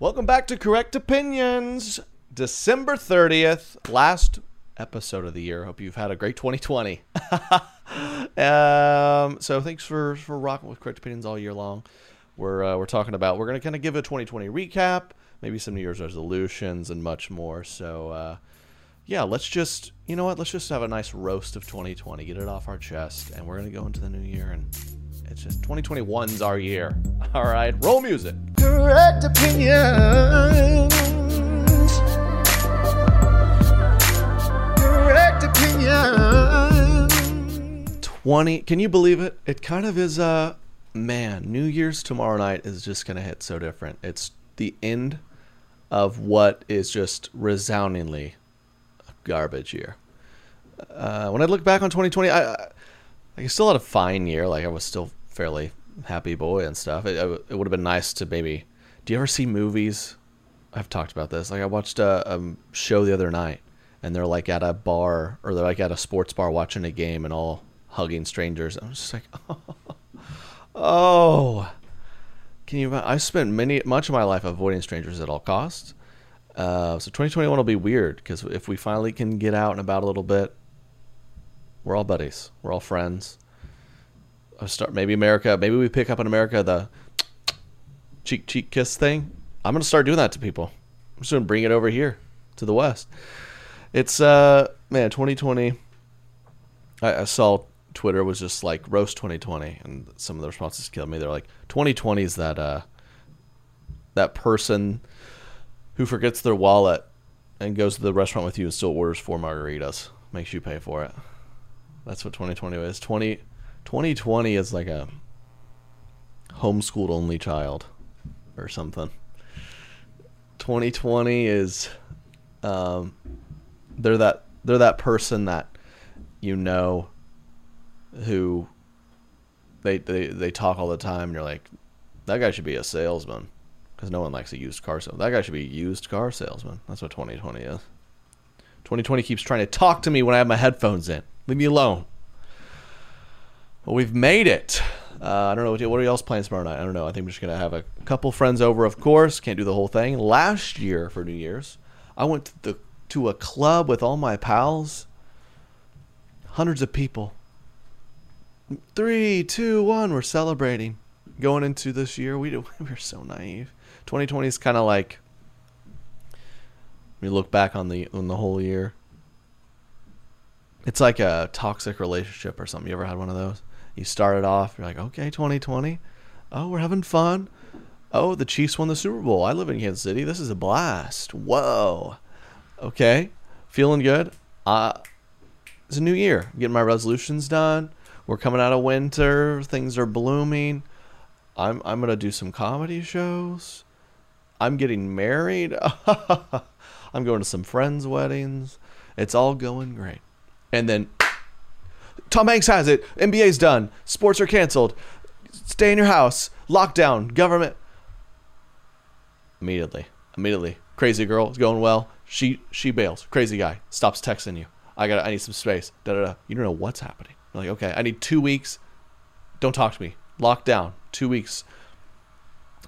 Welcome back to Correct Opinions, December 30th, last episode of the year. Hope you've had a great 2020. um, so thanks for, for rocking with Correct Opinions all year long. We're, uh, we're talking about, we're going to kind of give a 2020 recap, maybe some New Year's resolutions and much more. So, uh, yeah, let's just, you know what, let's just have a nice roast of 2020, get it off our chest, and we're going to go into the new year and it's just 2021's our year. All right, roll music. Correct opinions. Correct opinions. 20 can you believe it it kind of is uh man new year's tomorrow night is just gonna hit so different it's the end of what is just resoundingly a garbage year uh, when i look back on 2020 i i, I still had a fine year like i was still fairly happy boy and stuff it, it would have been nice to maybe do you ever see movies i've talked about this like i watched a, a show the other night and they're like at a bar or they're like at a sports bar watching a game and all hugging strangers. I'm just like, oh, oh. can you? I spent many much of my life avoiding strangers at all costs. Uh, so 2021 will be weird because if we finally can get out and about a little bit, we're all buddies. We're all friends. Start maybe America. Maybe we pick up in America the cheek cheek kiss thing. I'm gonna start doing that to people. I'm just gonna bring it over here to the West. It's uh man, 2020. I, I saw Twitter was just like roast 2020, and some of the responses killed me. They're like 2020 is that uh that person who forgets their wallet and goes to the restaurant with you and still orders four margaritas, makes you pay for it. That's what 2020 is. 20 2020 is like a homeschooled only child or something. 2020 is um they're that they're that person that you know who they they they talk all the time and you're like that guy should be a salesman because no one likes a used car salesman. That guy should be a used car salesman. That's what 2020 is. 2020 keeps trying to talk to me when I have my headphones in. Leave me alone. Well, we've made it. Uh, I don't know what, what are y'all's plans tomorrow night. I don't know. I think I'm just gonna have a couple friends over. Of course, can't do the whole thing. Last year for New Year's, I went to the to a club with all my pals. Hundreds of people. Three, two, one. We're celebrating going into this year. We do, we were so naive. 2020 is kind of like we look back on the on the whole year. It's like a toxic relationship or something. You ever had one of those? You started off, you're like, okay, 2020. Oh, we're having fun. Oh, the Chiefs won the Super Bowl. I live in Kansas City. This is a blast. Whoa. Okay, feeling good. Uh, it's a new year. Getting my resolutions done. We're coming out of winter. Things are blooming. I'm I'm gonna do some comedy shows. I'm getting married. I'm going to some friends' weddings. It's all going great. And then Tom Hanks has it. NBA's done. Sports are canceled. Stay in your house. Lockdown. Government. Immediately. Immediately. Crazy girl. It's going well. She she bails. Crazy guy stops texting you. I got. I need some space. Da da da. You don't know what's happening. You're like, okay, I need two weeks. Don't talk to me. Lockdown. Two weeks.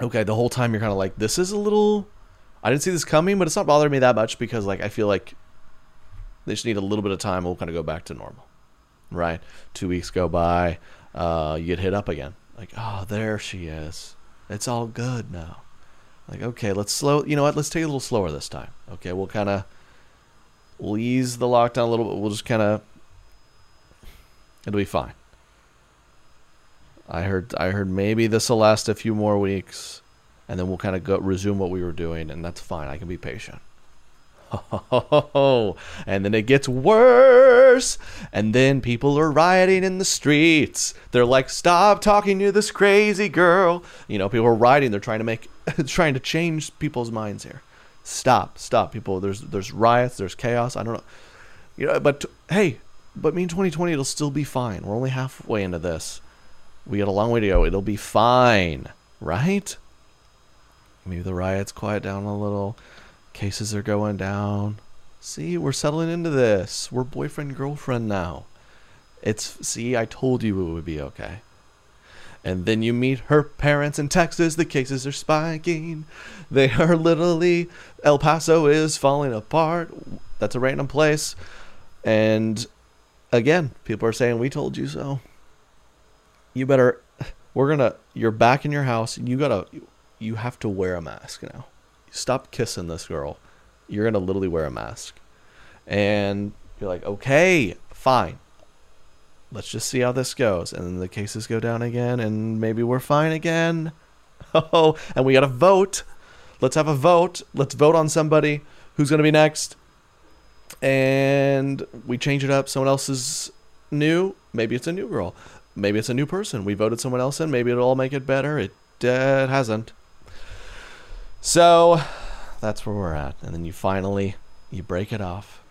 Okay, the whole time you're kind of like, this is a little. I didn't see this coming, but it's not bothering me that much because like I feel like they just need a little bit of time. We'll kind of go back to normal, right? Two weeks go by. Uh, you get hit up again. Like, oh, there she is. It's all good now. Like, okay, let's slow. You know what? Let's take it a little slower this time. Okay, we'll kind of we'll ease the lockdown a little bit. We'll just kind of it'll be fine. I heard I heard maybe this will last a few more weeks, and then we'll kind of go resume what we were doing, and that's fine. I can be patient. and then it gets worse. And then people are rioting in the streets. They're like, "Stop talking to this crazy girl." You know, people are rioting. They're trying to make, trying to change people's minds here. Stop, stop, people. There's there's riots. There's chaos. I don't know. You know, but hey, but me in 2020, it'll still be fine. We're only halfway into this. We got a long way to go. It'll be fine, right? Maybe the riots quiet down a little Cases are going down. See, we're settling into this. We're boyfriend girlfriend now. It's see, I told you it would be okay. And then you meet her parents in Texas. The cases are spiking. They are literally El Paso is falling apart. That's a random place. And again, people are saying we told you so. You better we're to you're back in your house. You got to you have to wear a mask now stop kissing this girl. You're to literally wear a mask. And you're like, okay, fine. Let's just see how this goes. And then the cases go down again, and maybe we're fine again. Oh, and we got to vote. Let's have a vote. Let's vote on somebody who's to be next. And we change it up. Someone else is new. Maybe it's a new girl. Maybe it's a new person. We voted someone else in. Maybe it'll all make it better. It, uh, it hasn't. So that's where we're at. And then you finally you break it off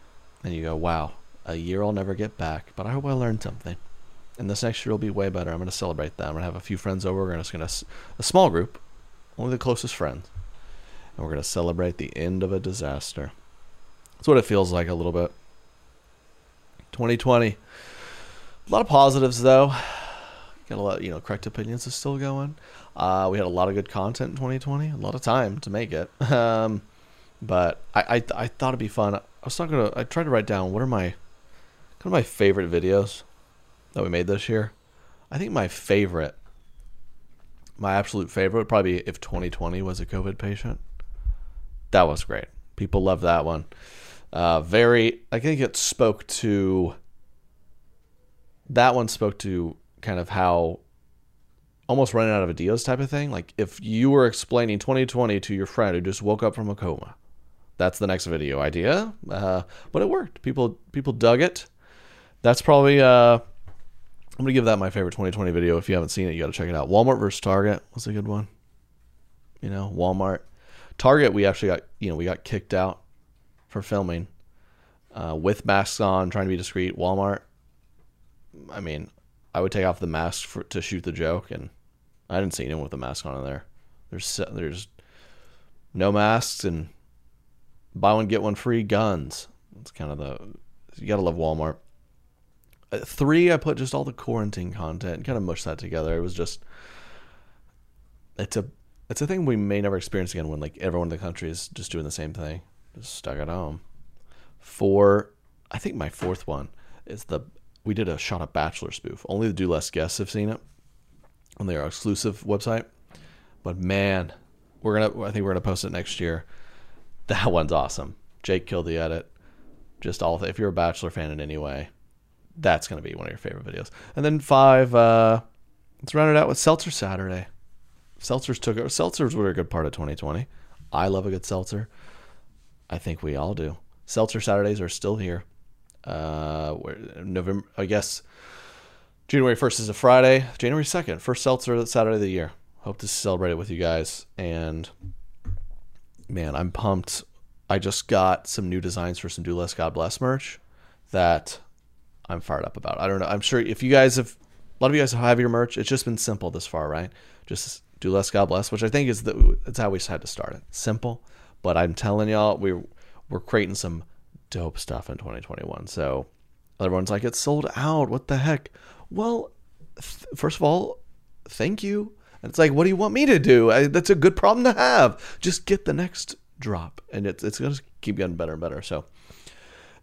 and you go, Wow, a year I'll never get back, but I hope I learned something. And this next year will be way better. I'm going to celebrate that. I'm going to have a few friends over. We're just going to, a small group, only the closest friends. And we're going to celebrate the end of a disaster. That's what it feels like a little bit. 2020. A lot of positives, though. Got a lot, you know, correct opinions is still going. Uh, we had a lot of good content in 2020, a lot of time to make it. Um, but I, I, I thought it'd be fun. I was talking to, I tried to write down what are my, kind of my favorite videos that we made this year. I think my favorite, my absolute favorite would probably be if 2020 was a COVID patient. That was great. People love that one. Uh, very, I think it spoke to, that one spoke to kind of how almost running out of ideas type of thing. Like if you were explaining 2020 to your friend who just woke up from a coma, that's the next video idea. Uh, but it worked. People people dug it. That's probably uh, I'm gonna give that my favorite 2020 video. If you haven't seen it, you got to check it out. Walmart versus Target was a good one. You know, Walmart, Target. We actually got you know we got kicked out for filming uh, with masks on, trying to be discreet. Walmart. I mean, I would take off the mask for, to shoot the joke, and I didn't see anyone with a mask on in there. There's there's no masks and buy one get one free guns. It's kind of the you gotta love Walmart. Uh, three, I put just all the quarantine content, kind of mush that together. It was just it's a it's a thing we may never experience again when like everyone in the country is just doing the same thing, just stuck at home. Four, I think my fourth one is the we did a shot of Bachelor spoof. Only the Do Less guests have seen it on their exclusive website. But man, we're gonna I think we're gonna post it next year. That one's awesome. Jake killed the edit. Just all if you're a Bachelor fan in any way, that's gonna be one of your favorite videos. And then five, uh, let's round it out with Seltzer Saturday. Seltzers took over. Seltzers were a good part of 2020. I love a good seltzer. I think we all do. Seltzer Saturdays are still here uh, November, I guess January 1st is a Friday. January 2nd, first seltzer Saturday of the year. Hope to celebrate it with you guys. And man, I'm pumped. I just got some new designs for some Do Less God Bless merch that I'm fired up about. I don't know. I'm sure if you guys have a lot of you guys have your merch, it's just been simple this far, right? Just do less, God bless, which I think is the that's how we had to start it. Simple, but I'm telling y'all, we we're creating some dope stuff in 2021. So everyone's like, it's sold out. What the heck? Well, th- first of all, thank you. And it's like, what do you want me to do? I, that's a good problem to have. Just get the next drop, and it's it's gonna keep getting better and better. So,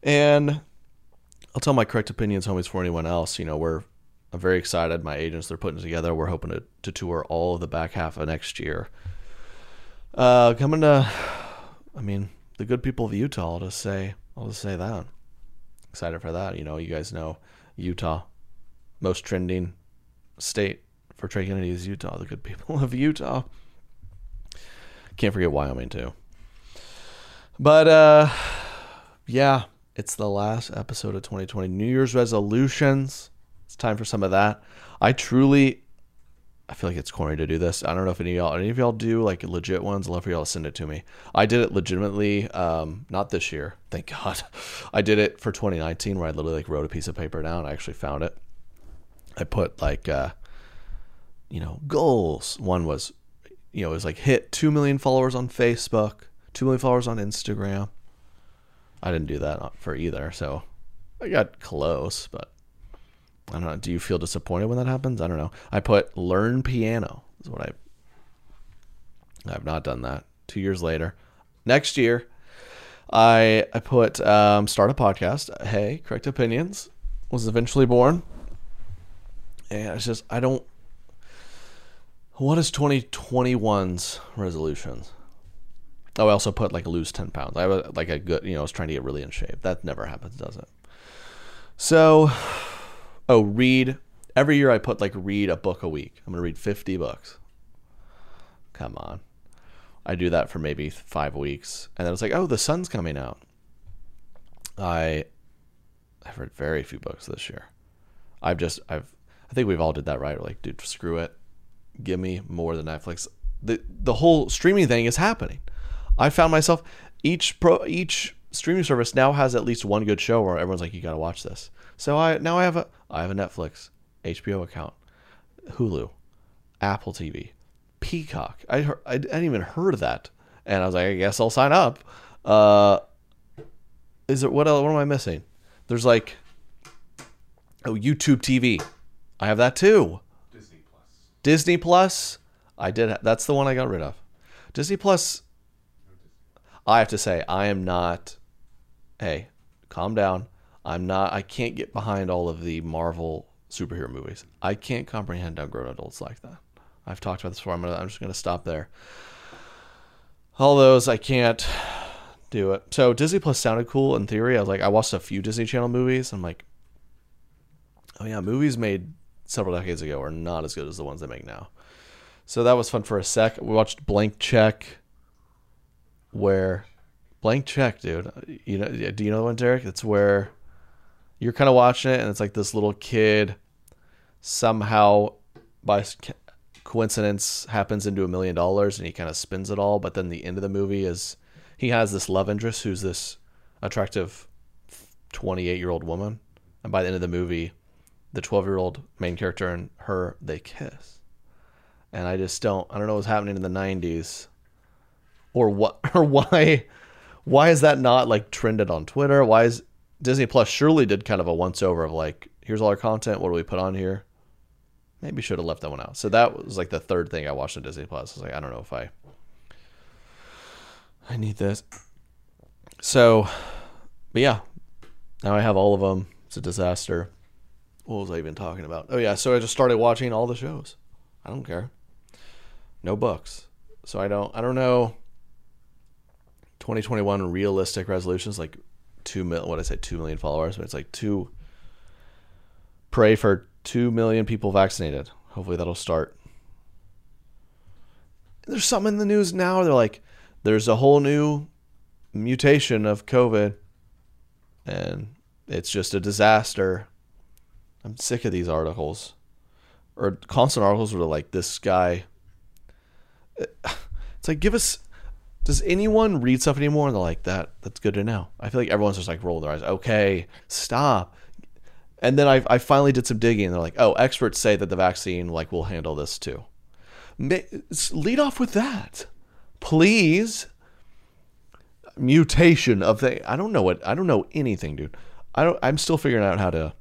and I'll tell my correct opinions, homies, for anyone else. You know, we're I'm very excited. My agents they're putting together. We're hoping to, to tour all of the back half of next year. Uh, coming to, I mean, the good people of Utah. I'll just say, I'll just say that. Excited for that. You know, you guys know Utah, most trending state for Trey Kennedy is Utah. The good people of Utah. Can't forget Wyoming too. But uh, yeah, it's the last episode of 2020. New Year's resolutions. It's time for some of that. I truly, I feel like it's corny to do this. I don't know if any of y'all, any of y'all do like legit ones. I'd love for y'all to send it to me. I did it legitimately, um, not this year, thank God. I did it for 2019 where I literally like wrote a piece of paper down. I actually found it. I put like, uh, you know, goals. One was, you know, it was like hit 2 million followers on Facebook, 2 million followers on Instagram. I didn't do that for either. So I got close, but I don't know. Do you feel disappointed when that happens? I don't know. I put learn piano is what I. I've not done that. Two years later, next year, I I put um, start a podcast. Hey, correct opinions was eventually born, and it's just I don't. What is 2021's resolutions? Oh, I also put like lose 10 pounds. I was like a good, you know, I was trying to get really in shape. That never happens, does it? So oh, read every year I put like read a book a week. I'm gonna read 50 books. Come on. I do that for maybe five weeks, and then it's like, oh, the sun's coming out. I I've read very few books this year. I've just I've I think we've all did that right. We're like, dude, screw it. Give me more than Netflix. The the whole streaming thing is happening. I found myself each pro each streaming service now has at least one good show where everyone's like, you gotta watch this. So I now I have a I have a Netflix, HBO account, Hulu, Apple TV, Peacock. I I hadn't even heard of that, and I was like, I guess I'll sign up. Uh, is it what what am I missing? There's like oh YouTube TV. I have that too. Disney Plus. Disney Plus. I did. That's the one I got rid of. Disney Plus. I have to say, I am not. Hey, calm down. I'm not. I can't get behind all of the Marvel superhero movies. I can't comprehend how grown adults like that. I've talked about this before. I'm gonna. I'm just gonna stop there. All those I can't do it. So Disney Plus sounded cool in theory. I was like, I watched a few Disney Channel movies. I'm like, oh yeah, movies made several decades ago are not as good as the ones they make now. So that was fun for a sec. We watched Blank Check, where Blank Check, dude. You know, do you know the one, Derek? It's where you're kind of watching it and it's like this little kid somehow by coincidence happens into a million dollars and he kind of spends it all but then the end of the movie is he has this love interest who's this attractive 28 year old woman and by the end of the movie the 12 year old main character and her they kiss and i just don't i don't know what's happening in the 90s or what or why why is that not like trended on twitter why is Disney Plus surely did kind of a once over of like, here's all our content. What do we put on here? Maybe should have left that one out. So that was like the third thing I watched on Disney Plus. I was like, I don't know if I, I need this. So, but yeah, now I have all of them. It's a disaster. What was I even talking about? Oh yeah, so I just started watching all the shows. I don't care. No books. So I don't. I don't know. 2021 realistic resolutions like two million. What I say, two million followers, but it's like two. Pray for two million people vaccinated. Hopefully that'll start. There's something in the news now. They're like, there's a whole new mutation of COVID, and it's just a disaster. I'm sick of these articles, or constant articles where like this guy. It's like give us Does anyone read stuff anymore and they're like that? That's good to know. I feel like everyone's just like rolling their eyes. Okay, stop. And then I, I finally did some digging and they're like, oh, experts say that the vaccine like will handle this too. Lead off with that, please. Mutation of the I don't know what I don't know anything, dude. I don't. I'm still figuring out how to,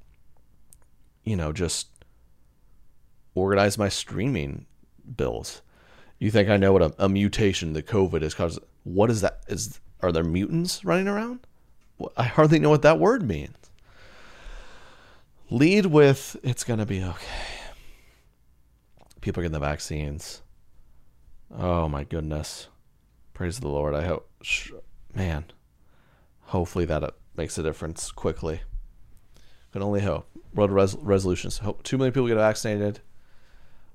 you know, just organize my streaming bills. You think I know what a, a mutation, the COVID is caused? What is that? Is are there mutants running around? I hardly know what that word means. Lead with it's gonna be okay. People getting the vaccines. Oh my goodness. Praise the Lord. I hope, man, hopefully that uh, makes a difference quickly. Can only hope. World res- resolutions. Hope 2 million people get vaccinated.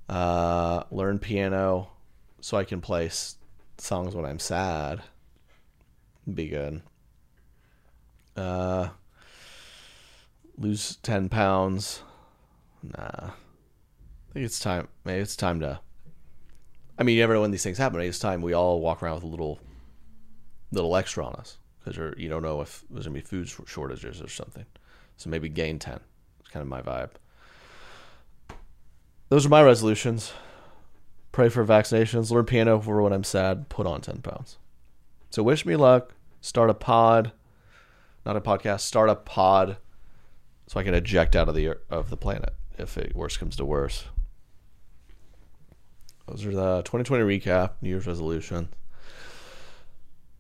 Uh, learn piano so I can play s- songs when I'm sad. Be good. Uh, lose 10 pounds. Nah. I think it's time. Maybe it's time to I mean, you never know when these things happen. It's time we all walk around with a little, little extra on us because you don't know if there's gonna be food shortages or something. So maybe gain ten. Kind of my vibe. Those are my resolutions. Pray for vaccinations. Learn piano for when I'm sad. Put on ten pounds. So wish me luck. Start a pod, not a podcast. Start a pod, so I can eject out of the of the planet if it worse comes to worse. Those are the 2020 recap, New Year's resolution.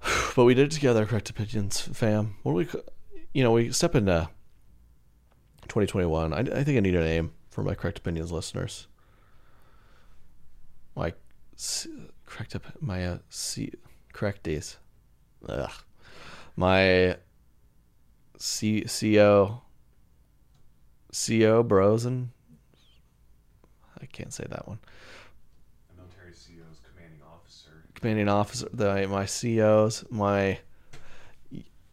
But we did it together, correct opinions, fam. What do we, you know, we step into 2021. I, I think I need a name for my correct opinions listeners. Like, correct up my uh, C, correct days. Ugh. My C, CO, CO bros and I can't say that one. commanding officer, Commanding officer the my COs, my.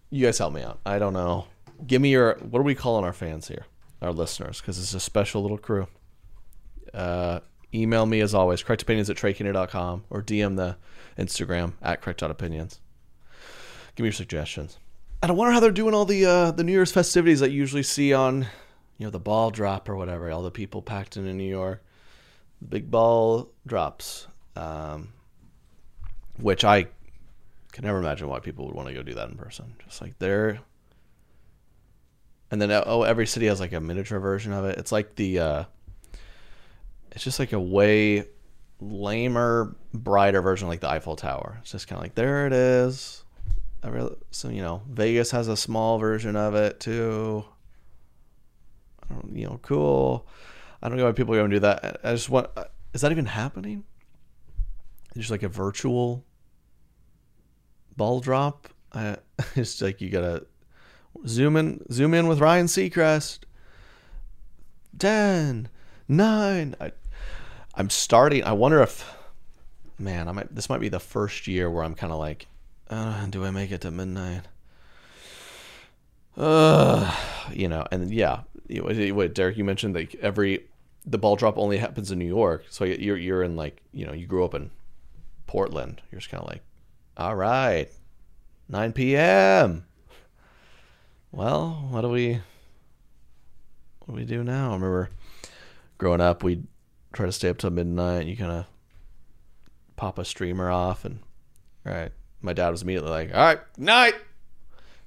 You guys help me out. I don't know. Give me your. What are we calling our fans here? Our listeners, because it's a special little crew. Uh, email me as always, correctopinions at treykennedy.com or DM the Instagram at correct.opinions. Give me your suggestions. And I wonder how they're doing all the uh, the New Year's festivities that you usually see on, you know, the ball drop or whatever. All the people packed in in New York, the big ball drops. Um, which I can never imagine why people would want to go do that in person. Just like there, and then oh, every city has like a miniature version of it. It's like the, uh, it's just like a way lamer, brighter version, like the Eiffel Tower. It's just kind of like there it is. Really, so you know, Vegas has a small version of it too. you know, cool. I don't know why people go and do that. I just want. Is that even happening? Just like a virtual ball drop. I, it's like you gotta zoom in, zoom in with Ryan Seacrest. Ten, nine. I, I'm starting. I wonder if, man, I might. This might be the first year where I'm kind of like, uh, do I make it to midnight? Uh, you know, and yeah, what Derek, you mentioned that every the ball drop only happens in New York, so you're you're in like you know you grew up in Portland. You're just kind of like, all right, 9 p.m. Well, what do we what do we do now? I remember growing up, we'd try to stay up till midnight. You kind of pop a streamer off, and all right, my dad was immediately like, "All right, night."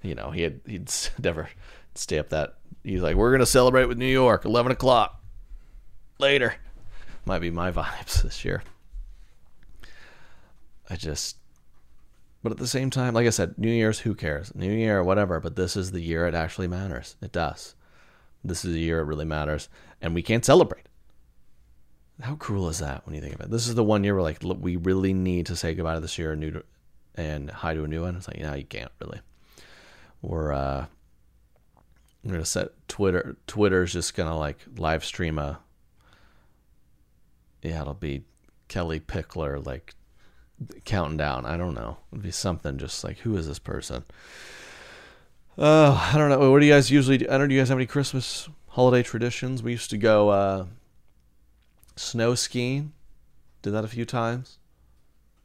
You know, he had he'd never stay up that. He's like, "We're gonna celebrate with New York, 11 o'clock later." Might be my vibes this year. I just but at the same time, like I said, New Year's, who cares? New Year, whatever. But this is the year it actually matters. It does. This is the year it really matters. And we can't celebrate. How cruel is that when you think of it? This is the one year where, like, look, we really need to say goodbye to this year and, new and hi to a new one. It's like, know, you can't really. We're, uh, I'm going to set Twitter. Twitter's just going to, like, live stream a, yeah, it'll be Kellie Pickler, like, counting down. I don't know. It'd be something just like, who is this person? Uh, I don't know. What do you guys usually do? I don't know. Do you guys have any Christmas holiday traditions? We used to go uh, snow skiing. Did that a few times.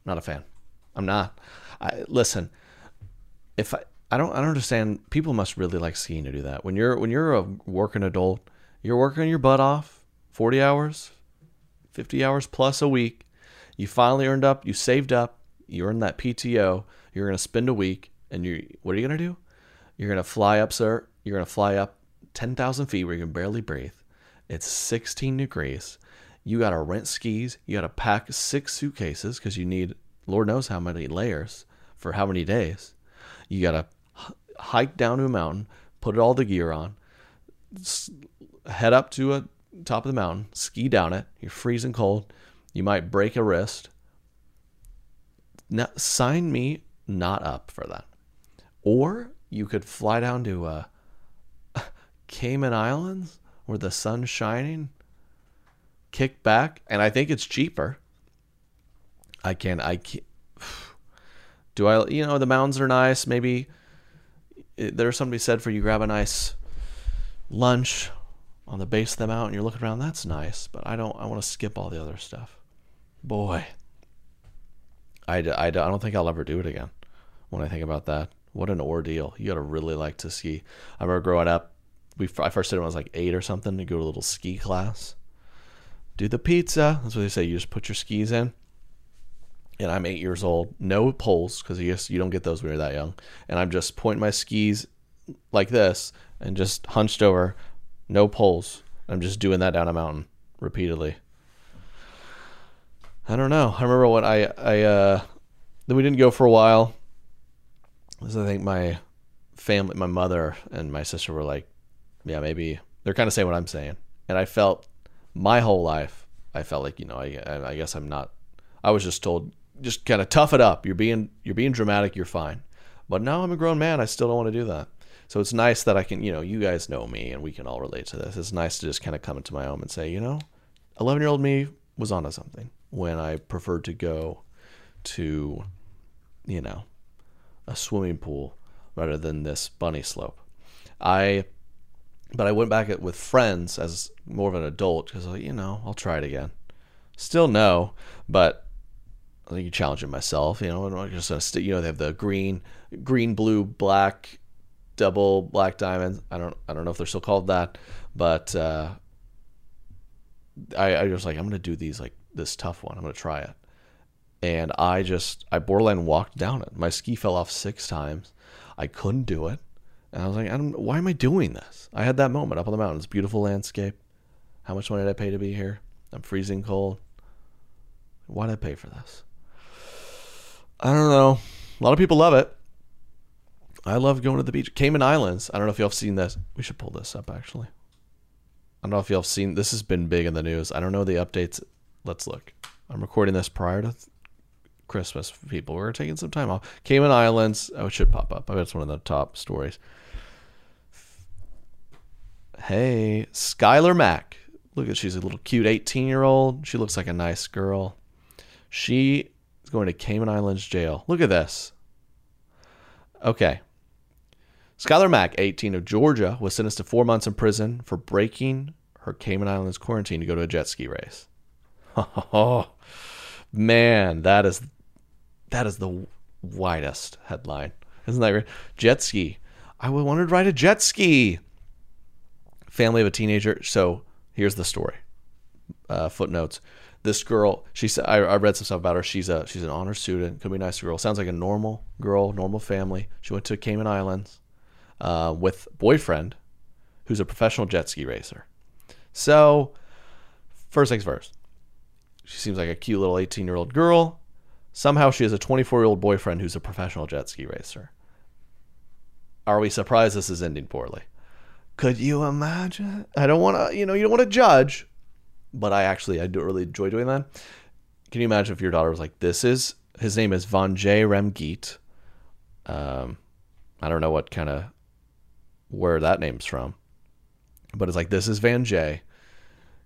Not a fan. I'm not. I, listen, if I, I don't I don't understand. People must really like skiing to do that. When you're when you're a working adult, you're working your butt off, forty hours, fifty hours plus a week. You finally earned up. You saved up. You earned that PTO. You're gonna spend a week, and you what are you gonna do? You're gonna fly up, sir. You're gonna fly up ten thousand feet where you can barely breathe. It's sixteen degrees. You gotta rent skis. You gotta pack six suitcases because you need Lord knows how many layers for how many days. You gotta hike down to a mountain, put all the gear on, head up to a top of the mountain, ski down it. You're freezing cold. You might break a wrist. Now, sign me not up for that. Or you could fly down to uh, Cayman Islands where the sun's shining, kick back, and I think it's cheaper. I can I can do I you know the mountains are nice maybe there's somebody said for you grab a nice lunch on the base of the mountain you're looking around that's nice but i don't i want to skip all the other stuff boy. I, I, I don't think i'll ever do it again when i think about that. What an ordeal. You gotta really like to ski. I remember growing up we i first did it when i was like eight or something to go to a little ski class. Do the pizza. That's what they say. You just put your skis in. And I'm eight years old, no poles because you you don't get those when you're that young, and I'm just pointing my skis like this and just hunched over, no poles. I'm just doing that down a mountain repeatedly. I don't know. I remember when I I uh, then we didn't go for a while. Because I think my family, my mother and my sister were like, yeah, maybe they're kind of saying what I'm saying, and I felt my whole life I felt like you know I I guess I'm not. I was just told just kind of tough it up. You're being you're being dramatic. You're fine. But now I'm a grown man. I still don't want to do that. So it's nice that I can, you know, you guys know me and we can all relate to this. It's nice to just kind of come into my own and say, you know, 11 year old me was onto something when I preferred to go to, you know, a swimming pool rather than this bunny slope. I, but I went back with friends as more of an adult because, you know, I'll try it again. Still no, but I think you challenging myself. You know, I'm just gonna st- you know they have the green, green, blue, black, double black diamonds. I don't I don't know if they're still called that, but uh, I I was like I'm gonna do these like this tough one. I'm gonna try it, and I just I borderline walked down it. My ski fell off six times. I couldn't do it, and I was like, I don't, why am I doing this? I had that moment up on the mountain. It's beautiful landscape. How much money did I pay to be here? I'm freezing cold. Why did I pay for this? I don't know. A lot of people love it. I love going to the beach. Cayman Islands. I don't know if y'all have seen this. We should pull this up actually. I don't know if y'all have seen this has been big in the news. I don't know the updates. Let's look. I'm recording this prior to Christmas. People, we're taking some time off. Cayman Islands. Oh, it should pop up. I bet it's one of the top stories. Hey, Skylar Mack. Look at she's a little cute 18 year old. She looks like a nice girl. She is going to Cayman Islands jail. Look at this. Okay. Skylar Mack, 18 of Georgia, was sentenced to four months in prison for breaking her Cayman Islands quarantine to go to a jet ski race. Oh man, that is that is the widest headline, isn't that? Jet ski. I wanted to ride a jet ski. Family of a teenager. So here's the story. Uh, footnotes this girl she said I, I, read some stuff about her she's a she's an honor student could be a nice girl sounds like a normal girl normal family she went to cayman islands uh, with boyfriend who's a professional jet ski racer so first things first she seems like a cute little 18 year old girl somehow she has a 24 year old boyfriend who's a professional jet ski racer are we surprised this is ending poorly could you imagine i don't want to you know you don't want to judge but I actually I do really enjoy doing that. Can you imagine if your daughter was like, "This is his name is Vanjae Ramgeet. Um, I don't know what kind of where that name's from, but it's like this is Vanjae.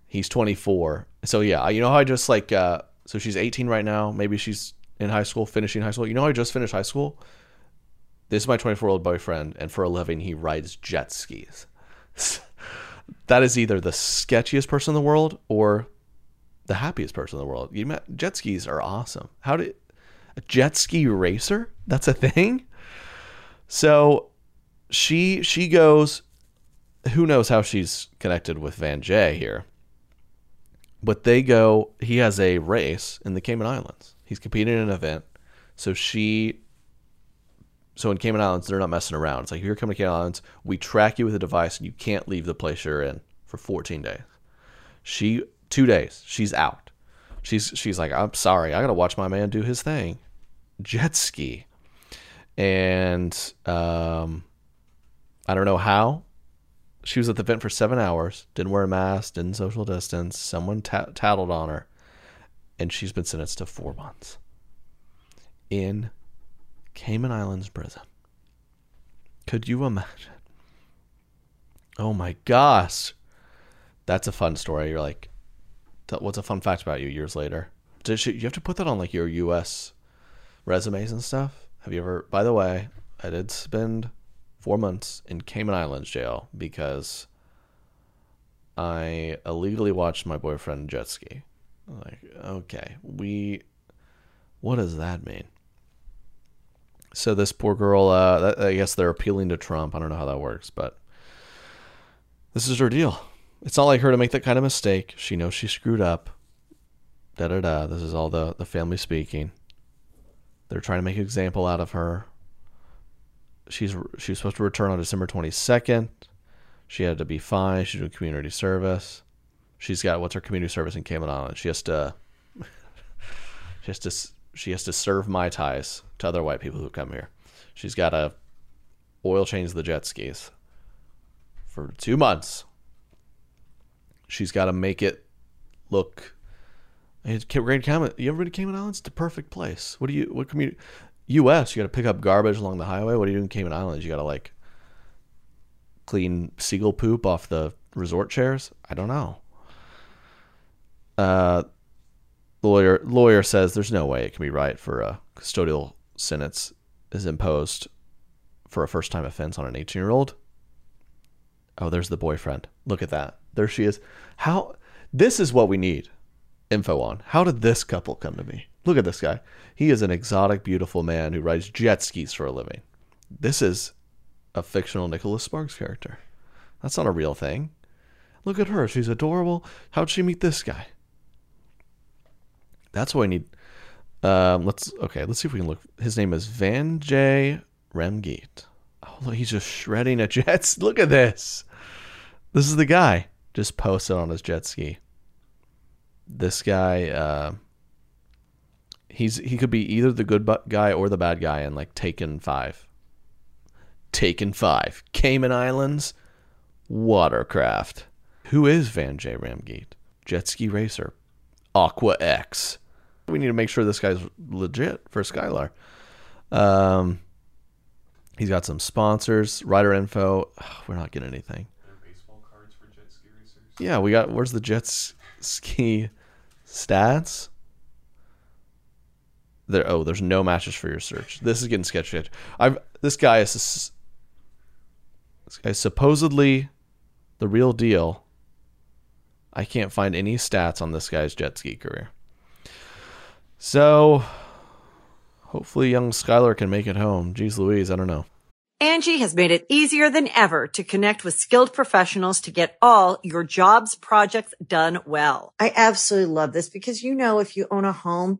He's 24. So yeah, you know how I just like uh, so she's 18 right now. Maybe she's in high school, finishing high school. You know I just finished high school. This is my 24 year old boyfriend, and for a living he rides jet skis. that is either the sketchiest person in the world or the happiest person in the world. You met, jet skis are awesome. How did A jet ski racer? That's a thing? So she she goes who knows how she's connected with Vanjae here. But they go he has a race in the Cayman Islands. He's competing in an event. So she so in Cayman Islands they're not messing around. It's like you're coming to Cayman Islands, we track you with a device and you can't leave the place you're in for 14 days. She two days, she's out. She's she's like, I'm sorry, I gotta watch my man do his thing, jet ski, and um, I don't know how. She was at the event for seven hours, didn't wear a mask, didn't social distance. Someone t- tattled on her, and she's been sentenced to four months in Cayman Islands prison. Could you imagine? Oh my gosh. That's a fun story. You're like, what's a fun fact about you years later? Did you, you have to put that on like your U.S. resumes and stuff? Have you ever? By the way, I did spend four months in Cayman Islands jail because I illegally watched my boyfriend jet ski. Like, okay, we. What does that mean? So this poor girl, uh, I guess they're appealing to Trump. I don't know how that works, but this is her deal. It's not like her to make that kind of mistake. She knows she screwed up. Da da da. This is all the, the family speaking. They're trying to make an example out of her. She's she's supposed to return on December 22nd. She had to be fine. She's doing community service. She's got what's her community service in Cayman Islands. She has to she has to she has to serve my ties to other white people who come here. She's got to oil change the jet skis for two months She's got to make it look. Grand Cayman. You ever been to Cayman Islands? It's the perfect place. What do you? What community? U.S. You got to pick up garbage along the highway. What do you do in Cayman Islands? You got to like clean seagull poop off the resort chairs. I don't know. Uh, lawyer lawyer says there's no way it can be right for a custodial sentence is imposed for a first time offense on an 18 year old. Oh, there's the boyfriend. Look at that. There she is. How this is what we need info on. How did this couple come to me? Look at this guy. He is an exotic, beautiful man who rides jet skis for a living. This is a fictional Nicholas Sparks character. That's not a real thing. Look at her. She's adorable. How'd she meet this guy? That's what I need. Um, let's okay. Let's see if we can look. His name is Vanjae Ramgeet. Oh, he's just shredding a jet. Look at this. This is the guy just posted on his jet ski. This guy, uh, he's he could be either the good guy or the bad guy in like Taken Five. Taken Five, Cayman Islands, watercraft. Who is Vanjae Ramgeet? Jet ski racer, Aqua X. We need to make sure this guy's legit for Skylar. Um, he's got some sponsors, rider info. we're not getting anything. Yeah, we got. Where's the Jets ski stats? There. Oh, there's no matches for your search. This is getting sketchy. I've. This guy is. This guy's supposedly the real deal. I can't find any stats on this guy's jet ski career. So, hopefully, young Skylar can make it home. Jeez Louise, I don't know. Angi has made it easier than ever to connect with skilled professionals to get all your jobs projects done well. I absolutely love this because, you know, if you own a home,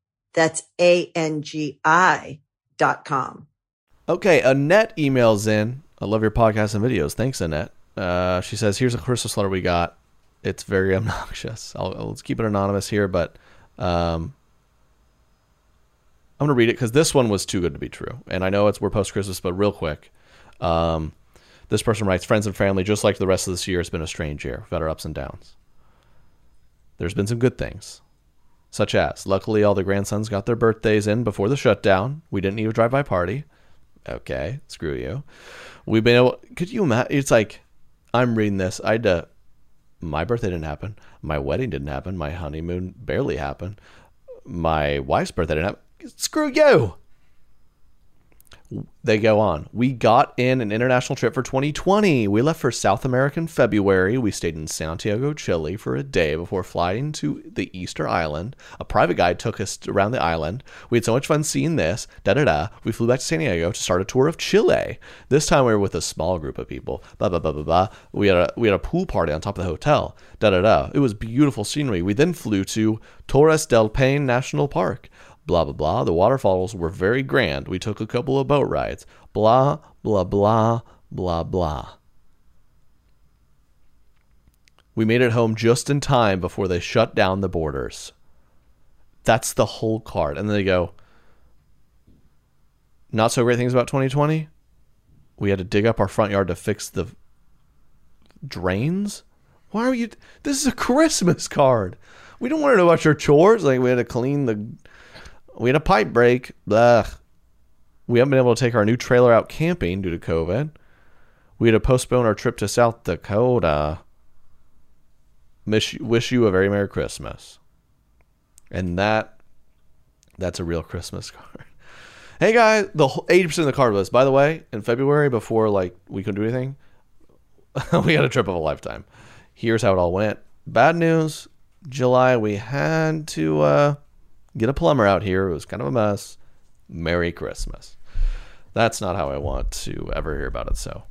That's A-N-G-I dot com. Okay, Annette emails in. I love your podcast and videos. Thanks, Annette. Uh, she says, "Here's a Christmas letter we got. It's very obnoxious. I'll, I'll let's keep it anonymous here, but um, I'm gonna read it because this one was too good to be true. And I know it's we're post Christmas, but real quick, um, this person writes, "Friends and family, just like the rest of this year, it's been a strange year. We've had our ups and downs. There's been some good things." Such as, luckily, all the grandsons got their birthdays in before the shutdown. We didn't need a drive-by party. Okay, screw you. We've been able. Could you imagine? It's like I'm reading this. I had to. My birthday didn't happen. My wedding didn't happen. My honeymoon barely happened. My wife's birthday didn't happen. Screw you. They go on. We got in an international trip for 2020. We left for South America in February. We stayed in Santiago, Chile for a day before flying to the Easter Island. A private guide took us around the island. We had so much fun seeing this. Da da da. We flew back to Santiago to start a tour of Chile. This time we were with a small group of people. Blah blah blah blah blah. We had a we had a pool party on top of the hotel. Da da da. It was beautiful scenery. We then flew to Torres del Paine National Park blah blah blah. The waterfalls were very grand. We took a couple of boat rides. Blah blah blah blah blah. We made it home just in time before they shut down the borders. That's the whole card. And then they go, not so great things about 2020. We had to dig up our front yard to fix the drains. Why are you? This is a Christmas card. We don't want to know about your chores. Like we had to clean the we had a pipe break. Blah. We haven't been able to take our new trailer out camping due to COVID. We had to postpone our trip to South Dakota. Wish you a very Merry Christmas. And that, that's a real Christmas card. Hey guys, the eighty percent of the card list. By the way, in February, before like we couldn't do anything, we had a trip of a lifetime. Here's how it all went. Bad news: July we had to uh, get a plumber out here. It was kind of a mess. Merry Christmas. That's not how I want to ever hear about it. So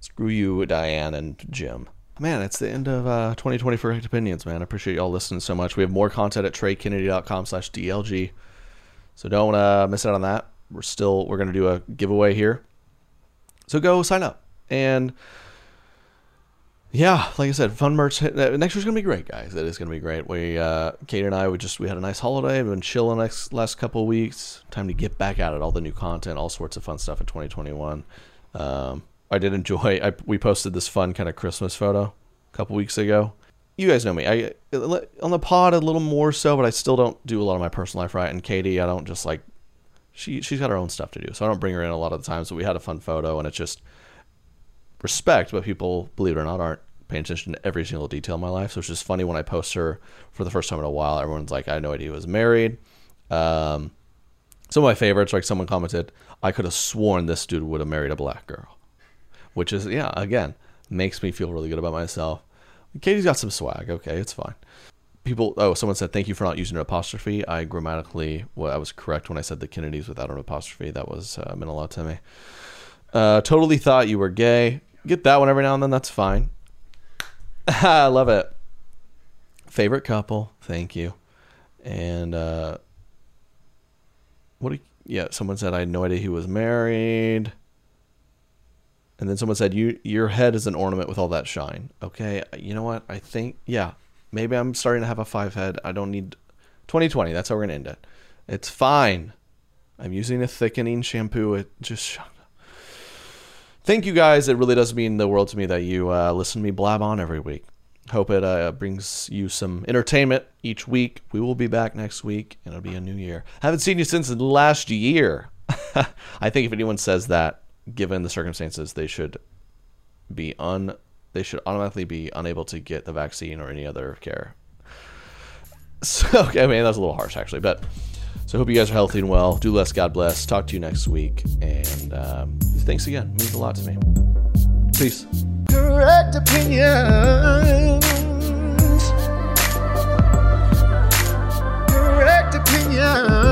screw you, Diane and Jim. Man, it's the end of uh, 2020 for Opinions, man. I appreciate y'all listening so much. We have more content at treykennedy.com slash DLG. So don't uh, miss out on that. We're still, we're going to do a giveaway here. So go sign up. And yeah, like I said, fun merch. Next year's gonna be great, guys. It is gonna be great. We, uh, Kate and I, we just we had a nice holiday. We've been chilling the next last couple weeks. Time to get back at it. All the new content, all sorts of fun stuff in 2021. Um, I did enjoy. I, we posted this fun kind of Christmas photo a couple weeks ago. You guys know me. I on the pod a little more so, but I still don't do a lot of my personal life right. And Katie, I don't just like she she's got her own stuff to do, so I don't bring her in a lot of the times. But we had a fun photo, and it's just respect, but people, believe it or not, aren't paying attention to every single detail in my life. So it's just funny when I post her for the first time in a while. Everyone's like, I had no idea he was married. Um, some of my favorites, like someone commented, I could have sworn this dude would have married a black girl, which is, yeah, again, makes me feel really good about myself. Katie's got some swag. Okay, it's fine. People, oh, someone said, thank you for not using an apostrophe. I grammatically, well, I was correct when I said the Kennedys without an apostrophe. That was, uh, meant a lot to me. Uh, totally thought you were gay get that one every now and then. That's fine. I love it. Favorite couple. Thank you. And uh, what? You, yeah, someone said I had no idea he was married. And then someone said you your head is an ornament with all that shine. Okay, you know what? I think yeah, maybe I'm starting to have a five head. I don't need 2020. That's how we're gonna end it. It's fine. I'm using a thickening shampoo. It just thank you guys. It really does mean the world to me that you uh, listen to me blab on every week. Hope it uh, brings you some entertainment each week. We will be back next week, and it'll be a new year. Haven't seen you since last year. I think if anyone says that, given the circumstances, they should be un they should automatically be unable to get the vaccine or any other care. So, okay, I mean that's a little harsh actually, but so I hope you guys are healthy and well. Do less, God bless. Talk to you next week. And um, thanks again. It means a lot to me. Peace. Correct opinions. Correct opinions.